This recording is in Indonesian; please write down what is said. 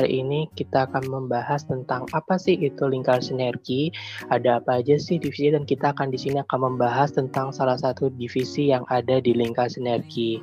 hari ini kita akan membahas tentang apa sih itu lingkar sinergi, ada apa aja sih divisi dan kita akan di sini akan membahas tentang salah satu divisi yang ada di lingkar sinergi.